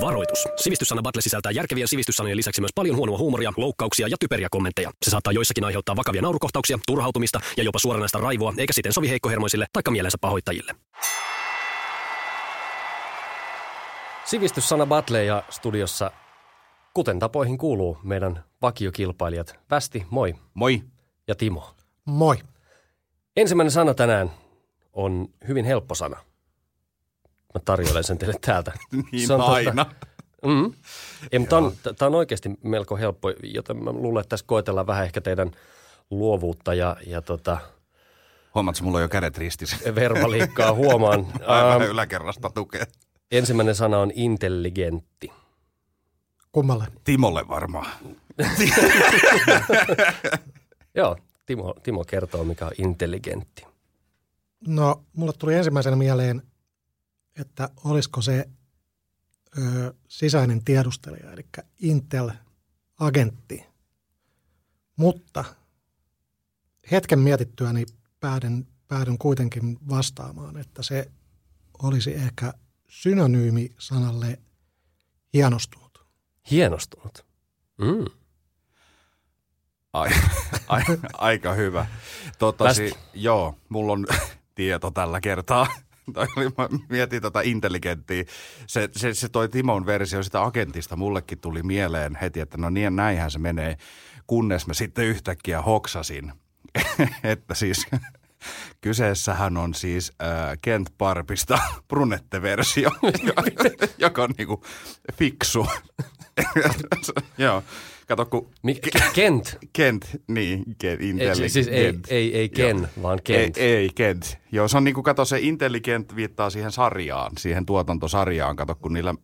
Varoitus. Sivistyssana Battle sisältää järkeviä sivistyssanojen lisäksi myös paljon huonoa huumoria, loukkauksia ja typeriä kommentteja. Se saattaa joissakin aiheuttaa vakavia naurukohtauksia, turhautumista ja jopa suoranaista raivoa, eikä siten sovi heikkohermoisille tai mielensä pahoittajille. Sivistyssana Battle ja studiossa, kuten tapoihin kuuluu, meidän vakiokilpailijat Västi, moi, Moi. ja Timo. Moi. Ensimmäinen sana tänään on hyvin helppo sana. Mä tarjoilen sen teille täältä. Niin Se on totta. aina. Mm. Ei, mutta tämä on, tää on oikeasti melko helppo, joten mä luulen, että tässä koetellaan vähän ehkä teidän luovuutta ja, ja tota, Huomaatko, mulla on jo kädet ristissä. verbaliikkaa huomaan. Aivan Ähm, yläkerrasta tukee. ensimmäinen sana on intelligentti. Kummalle? Timolle varmaan. Joo, Timo, Timo kertoo, mikä on intelligentti. No, mulle tuli ensimmäisenä mieleen, että olisiko se ö, sisäinen tiedustelija, eli Intel-agentti. Mutta hetken mietittyäni päädyn, päädyn kuitenkin vastaamaan, että se olisi ehkä synonyymi sanalle hienostunut. Hienostunut. Mm. Ai, ai, aika hyvä. Tota, si, joo, mulla on tieto tällä kertaa. Oli- Mä mietin tota intelligenttiä. Se, se, se toi Timon versio sitä agentista mullekin tuli mieleen heti, että no niin, näinhän se menee. Kunnes mä sitten yhtäkkiä hoksasin, että siis kyseessähän on siis äh, Kent Parpista brunette-versio, joka on niinku fiksu. Joo, kato kun Mik, Kent. Kent, niin, Kent, intelligent. siis ei, ei, ei Ken, Joo. vaan Kent. Ei, ei, Kent. Joo, se on niin kuin, kato se intelligent viittaa siihen sarjaan, siihen tuotantosarjaan. Kato, kun niillä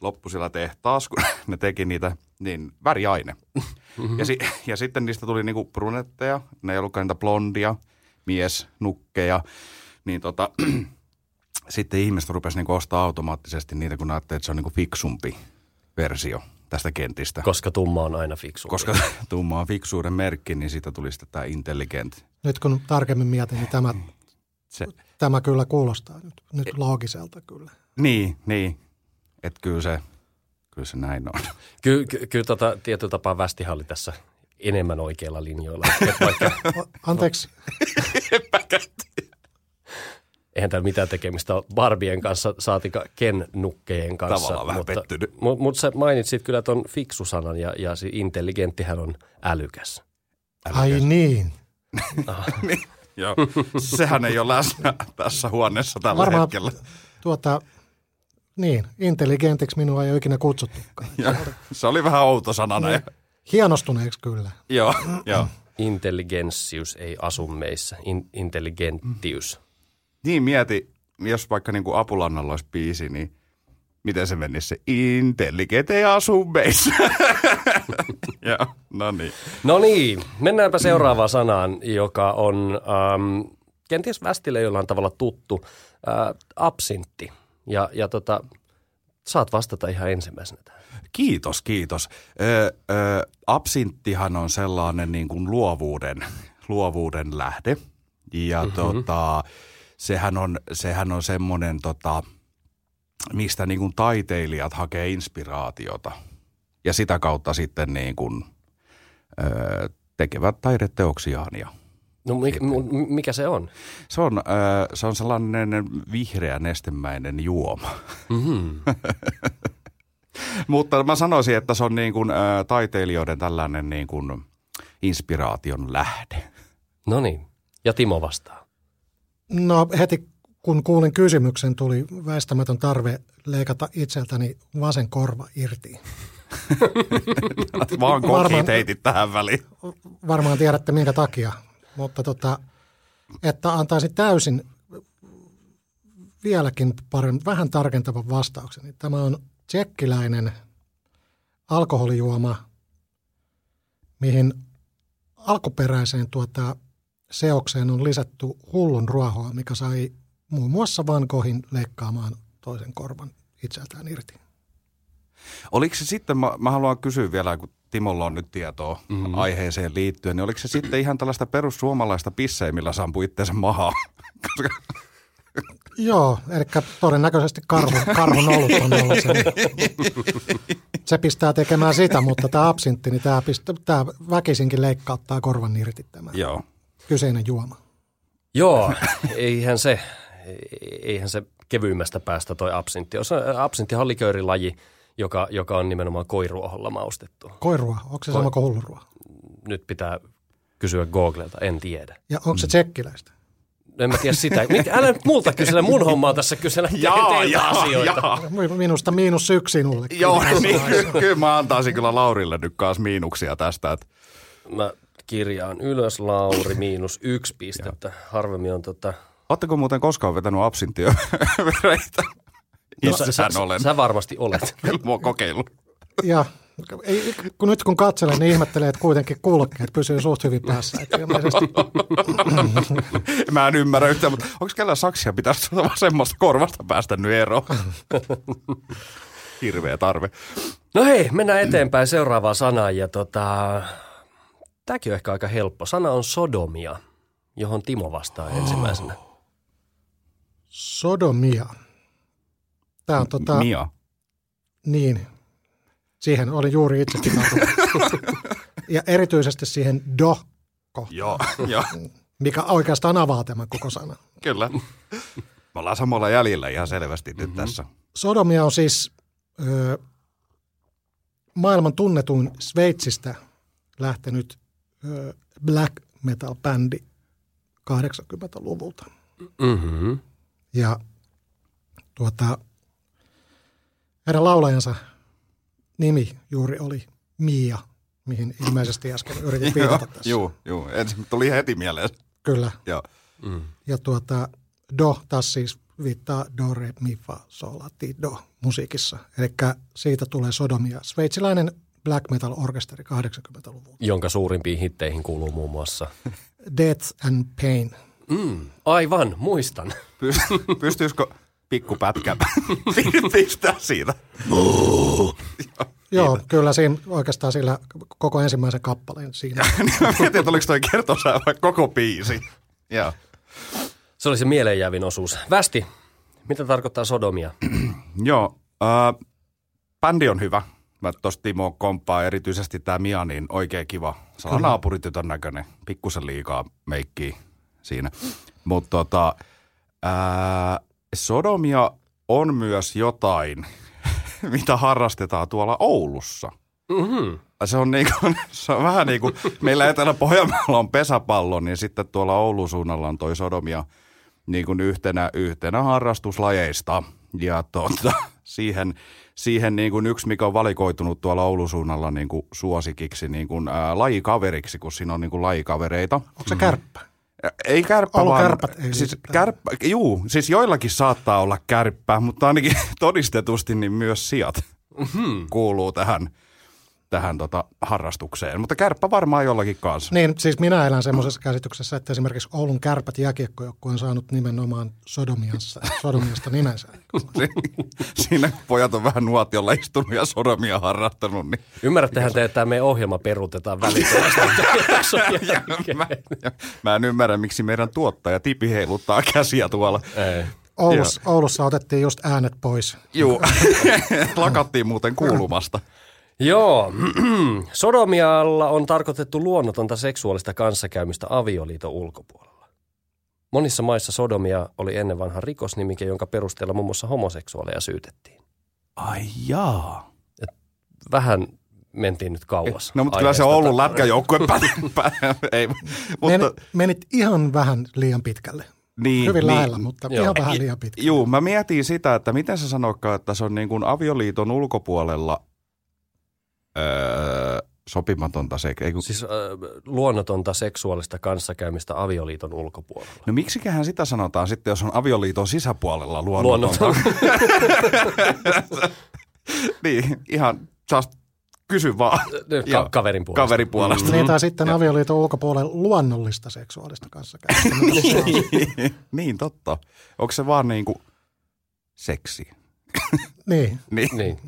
loppu siellä tehtaas, kun ne teki niitä, niin väriaine. Ja, si, ja sitten niistä tuli niinku brunetteja, ne ei ollutkaan niitä blondia, mies, nukkeja. Niin tota, sitten ihmiset rupesi niinku ostaa automaattisesti niitä, kun ne ajattelivat, että se on niinku fiksumpi versio tästä kentistä. Koska tumma on aina fiksu. Koska tumma on fiksuuden merkki, niin siitä tuli sitten tämä intelligent. Nyt kun tarkemmin mietin, niin tämä, Se, tämä kyllä kuulostaa nyt, nyt loogiselta kyllä. niin, niin. Että kyllä se, kyllä se näin on. Ky, ky, kyllä tota, tietyllä tapaa Västihan oli tässä enemmän oikeilla linjoilla. Et vaikka, O- Anteeksi, eihän täällä mitään tekemistä ole Barbien kanssa, saatika Ken-nukkejen kanssa. Tavallaan vähän mutta, pettynyt. Mutta mut sä mainitsit kyllä tuon fiksusanan ja, ja se intelligenttihän on älykäs. ai niin. Joo. Sehän ei ole läsnä tässä huoneessa tällä Varmaan hetkellä. tuota, niin, intelligentiksi minua ei ole ikinä kutsuttukaan. Ja, se oli vähän outo sanana. Ja, Hienostuneeksi kyllä. joo, joo. Intelligenssius ei asu meissä, In, intelligenttius. Niin mieti, jos vaikka niin kuin Apulannalla olisi biisi, niin miten se menisi se intelligent ei asu meissä. joo, no niin. No niin, mennäänpä seuraavaan sanaan, joka on ähm, kenties Västille jollain tavalla tuttu, äh, absintti. Ja, ja tota, saat vastata ihan ensimmäisenä tähän. Kiitos, kiitos. Ö, ö, absinttihan on sellainen niin kuin luovuuden, luovuuden lähde. Ja mm-hmm. tota, sehän on, sehän on semmoinen, tota, mistä niin kuin taiteilijat hakee inspiraatiota. Ja sitä kautta sitten niin kuin, ö, tekevät taideteoksiaan. Ja No mikä, mikä se on? se, on, se on sellainen vihreä nestemäinen juoma. Mm-hmm. Mutta mä sanoisin, että se on niin kuin, taiteilijoiden tällainen niin kuin inspiraation lähde. No niin, ja Timo vastaa. No heti kun kuulin kysymyksen, tuli väistämätön tarve leikata itseltäni vasen korva irti. Vaan Varmaan- heitit tähän väliin. Varmaan tiedätte minkä takia, mutta tota, että antaisin täysin vieläkin paremmin, vähän tarkentavan vastauksen. niin Tämä on tsekkiläinen alkoholijuoma, mihin alkuperäiseen tuota, seokseen on lisätty hullun ruohoa, mikä sai muun muassa Van Goghin leikkaamaan toisen korvan itseltään irti. Oliko se sitten, mä, mä haluan kysyä vielä, kun Timolla on nyt tietoa mm-hmm. aiheeseen liittyen, niin oliko se sitten ihan tällaista perussuomalaista pisseä, millä sampui itseensä mahaa? Koska Joo, eli todennäköisesti karhun, karhun olut on ollut se. Se pistää tekemään sitä, mutta tämä absintti, niin tämä, pistää, tämä väkisinkin leikkauttaa korvan irti tämä Joo. Kyseinen juoma. Joo, eihän se, eihän se kevyimmästä päästä toi absintti. Se on absinttihan on liköörilaji, joka, joka on nimenomaan koiruoholla maustettu. Koirua, onko se sama kuin hullurua? Nyt pitää kysyä Googlelta, en tiedä. Ja onko se tsekkiläistä? En mä tiedä sitä. Mikä, älä nyt multa kysellä, mun homma on tässä kysellä Jaa, teiltä jaa, asioita. jaa. Minusta miinus yksi sinulle. Joo, niin, kyllä mä antaisin kyllä Laurille nyt kanssa miinuksia tästä. Että Mä kirjaan ylös Lauri miinus yksi pistettä. Harvemmin on tota... Oletteko muuten koskaan vetänyt absintiovereitä? Itsehän sä, olen. Sä varmasti olet. Kyllä oon kokeillut. Ja ei, kun nyt kun katselen, niin ihmettelee, että kuitenkin kulkeet pysyy suht hyvin päässä. Että ilmeisesti Mä en ymmärrä yhtään, mutta onko kellään saksia pitäisi tuota vasemmasta korvasta päästä nyt eroon? Hirveä tarve. No hei, mennään eteenpäin seuraavaan sanaan. Ja tota, tämäkin on ehkä aika helppo. Sana on sodomia, johon Timo vastaa ensimmäisenä. sodomia. Tämä on tota, Mia. niin, siihen oli juuri itsekin tarttunut. Ja erityisesti siihen do Joo, joo, mikä oikeastaan avaa tämän koko sanan. kyllä. Me ollaan samalla jäljellä ihan selvästi nyt tässä. Sodomia on siis ö, maailman tunnetuin Sveitsistä lähtenyt black metal-bändi 80-luvulta. Mm-hmm. Ja tuota, heidän laulajansa nimi juuri oli Mia, mihin ilmeisesti äsken yritin viitata tässä. Joo, joo. Ensin tuli heti mieleen. Kyllä. Joo. Ja tuota, do taas siis viittaa do, re, mi, fa, sol, la, ti, do musiikissa. Eli siitä tulee sodomia. Sveitsiläinen black metal orkesteri 80-luvulta. Jonka suurimpiin hitteihin kuuluu muun muassa. Death and Pain. Mm, aivan, muistan. Py- Pystyisikö pikkupätkä pistää siitä? Joo, kyllä siinä oikeastaan sillä koko ensimmäisen kappaleen siinä. Mä mietin, että oliko toi kertosää vai koko biisi. Joo. Se oli se mieleenjäävin osuus. Västi, mitä tarkoittaa sodomia? Joo, äh, bändi on hyvä. Mä tosta Timo komppaa erityisesti tää Mia, niin oikein kiva. Se on naapuritytön näköinen. Pikkusen liikaa meikkiä siinä. Mutta tota, sodomia on myös jotain, mitä harrastetaan tuolla Oulussa. Mm-hmm. Se on, niinku, se on vähän niin kuin, meillä Etelä-Pohjanmaalla on pesäpallo, niin sitten tuolla Oulun suunnalla on toi sodomia niin kuin yhtenä, yhtenä harrastuslajeista. Ja tuota, siihen, siihen niin kuin yksi, mikä on valikoitunut tuolla Oulun suunnalla niin kuin suosikiksi, niin kuin, ää, lajikaveriksi, kun siinä on niin kuin lajikavereita. Onko se kärppä? Ei kärppä, Oulun vaan... kärpät ei siis kärppä, juu, siis joillakin saattaa olla kärppä, mutta ainakin todistetusti niin myös sijat Mm-hmm. kuuluu tähän, tähän tota harrastukseen. Mutta kärppä varmaan jollakin kanssa. Niin, siis minä elän semmoisessa käsityksessä, että esimerkiksi Oulun kärpät jääkiekkojoukkue on saanut nimenomaan Sodomiassa, Sodomiasta nimensä. Siinä kun pojat on vähän nuotiolla istunut ja sodomia harrastanut, niin Ymmärrättehän te, että tämä meidän ohjelma peruutetaan välittömästi. mä, mä en ymmärrä, miksi meidän tuottaja Tipi heiluttaa käsiä tuolla. Ei. Oulussa, Oulussa otettiin just äänet pois. Juu, lakattiin muuten kuulumasta. Joo, sodomialla on tarkoitettu luonnotonta seksuaalista kanssakäymistä avioliiton ulkopuolella. Monissa maissa sodomia oli ennen vanha rikosnimike, jonka perusteella muun muassa homoseksuaaleja syytettiin. Ai jaa. Vähän mentiin nyt kauas. No mutta kyllä se aiheesta. Oulun lätkäjoukkue ei, Men, mutta menit ihan vähän liian pitkälle. niin, Hyvin niin, lähellä, mutta Joo. ihan vähän liian pitkälle. Juu, mä mietin sitä, että miten sä sanoitkaan, että se on niin kuin avioliiton ulkopuolella öö, sopimatonta se. Ei kun, Siis äh, luonnotonta seksuaalista kanssakäymistä avioliiton ulkopuolella. no miksiköhän sitä sanotaan sitten, jos on avioliiton sisäpuolella luonnotonta? Luonnoton. niin, ihan just kysy vaan. Ka- kaverin puolesta. Kaverin puolesta. Niin, tai sitten avioliiton ulkopuolelle luonnollista seksuaalista kanssa. niin, totta. Onko se vaan niinku seksi? niin, Niin. Niin,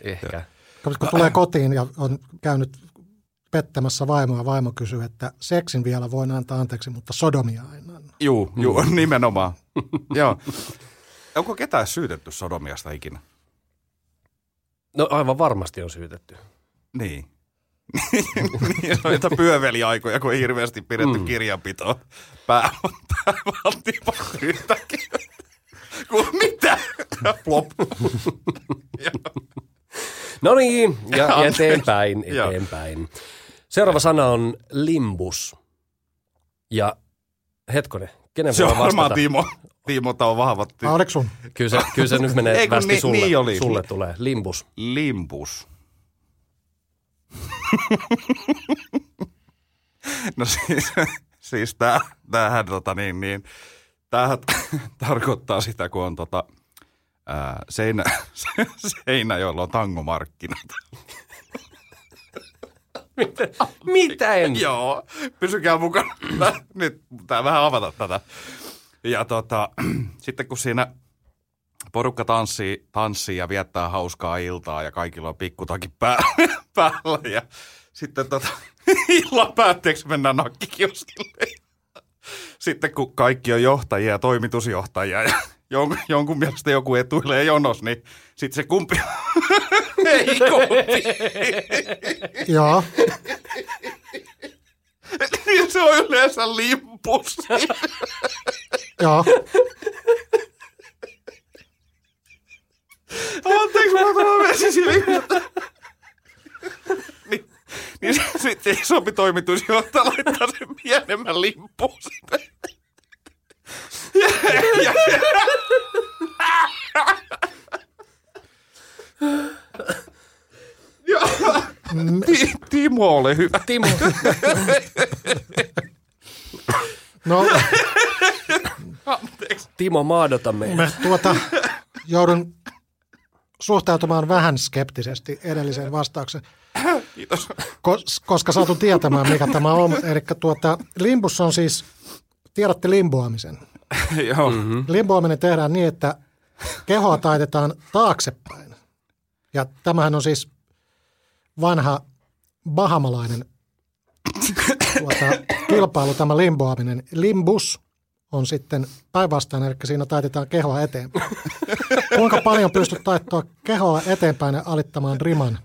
ehkä. Koska kun tulee kotiin ja on käynyt pettämässä vaimoa, vaimo kysyy, että seksin vielä voin antaa anteeksi, mutta sodomia en anna. Juu, juu, nimenomaan. Joo. Onko ketään syytetty sodomiasta ikinä? No aivan varmasti on syytetty. Niin. niin noita pyöveliaikoja, kun ei hirveästi pidetty mm. kirjanpitoa. Pää, yhtäkkiä. Kun mitä? Plop. No niin, ja eteenpäin, eteenpäin. Seuraava sana on limbus. Ja hetkonen, kenen Se voi on varmaan vastata? Timo. Timo, tää on vahvat. Ah, oliko sun? Kyllä se, kyllä se nyt menee Ei, västi ni- sulle. niin oli. Sulle tulee. Limbus. Limbus. no siis, siis tää, tämähän tota niin, niin tämähän tarkoittaa sitä, kun on tota, ää, seinä, seinä, jolla on tangomarkkinat. Mitä en? Joo, pysykää mukana. Nyt tää vähän avata tätä. Ja tota, sitten kun siinä porukka tanssii, tanssii ja viettää hauskaa iltaa ja kaikilla on pikkutakin pää, päällä ja sitten tota, illan päätteeksi mennään nakkikioskille. Sitten kun kaikki on johtajia ja toimitusjohtajia ja jonkun, jonkun mielestä joku etuilee jonos, niin sitten se kumpi ei kumpi. Joo, Niin se on yleensä limpus. joo. Anteeksi, mä tuon vesi silmiltä. niin, niin se, sitten isompi toimitusjohtaja laittaa sen pienemmän limppuun sitten. Timo, ole hyvä. Timo. No, Timo, maadota meitä. tuota, joudun suhtautumaan vähän skeptisesti edelliseen vastaukseen, Kiitos. kos- koska saatu tietämään, mikä tämä on. Eli tuota, limbus on siis, tiedätte limboamisen. Joo. Mm-hmm. Limboaminen tehdään niin, että kehoa taitetaan taaksepäin. Ja tämähän on siis vanha bahamalainen tuota, kilpailu, tämä limboaminen. Limbus on sitten päinvastainen, eli siinä taitetaan kehoa eteenpäin. Kuinka paljon pystyt taittoa kehoa eteenpäin ja alittamaan riman,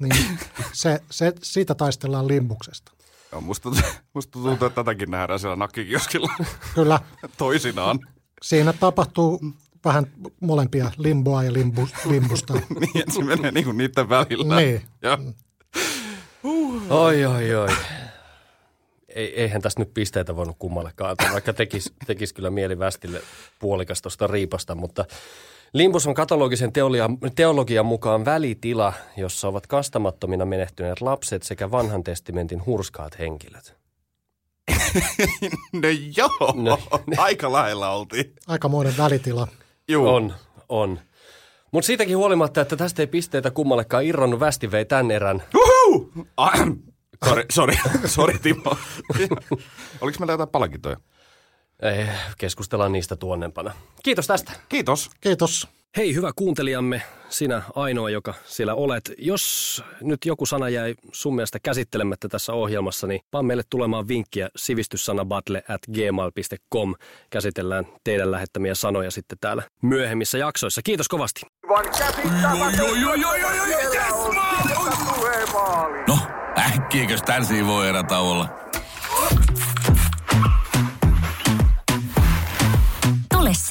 niin se, se, siitä taistellaan limbuksesta. Joo, musta, musta tuntuu, että tätäkin nähdään siellä nakkikioskilla Kyllä, toisinaan. siinä tapahtuu vähän molempia limboa ja limbu, limbusta. niin, että se menee niinku niiden välillä. Niin. Joo. Oi, oi, oi. Ei, eihän tästä nyt pisteitä voinut kummallekaan antaa, vaikka tekisi tekis kyllä mieli västille puolikas tuosta riipasta, mutta Limbus on katologisen teologian, teologian mukaan välitila, jossa ovat kastamattomina menehtyneet lapset sekä vanhan testamentin hurskaat henkilöt. No joo, No, aika lähellä oltiin. Aikamoinen välitila. Juu. On, on. Mutta siitäkin huolimatta, että tästä ei pisteitä kummallekaan irronnut, västi vei tämän erän. Uhu! Ahem. Sori, sori, sori Timo. Oliko meillä jotain palkintoja? Eh, keskustellaan niistä tuonnempana. Kiitos tästä. Kiitos. Kiitos. Hei hyvä kuuntelijamme, sinä ainoa, joka siellä olet. Jos nyt joku sana jäi sun mielestä käsittelemättä tässä ohjelmassa, niin vaan meille tulemaan vinkkiä sivistyssanabattle at gmail.com. Käsitellään teidän lähettämiä sanoja sitten täällä myöhemmissä jaksoissa. Kiitos kovasti. Aivan käsittämätön. Joo, joo, joo,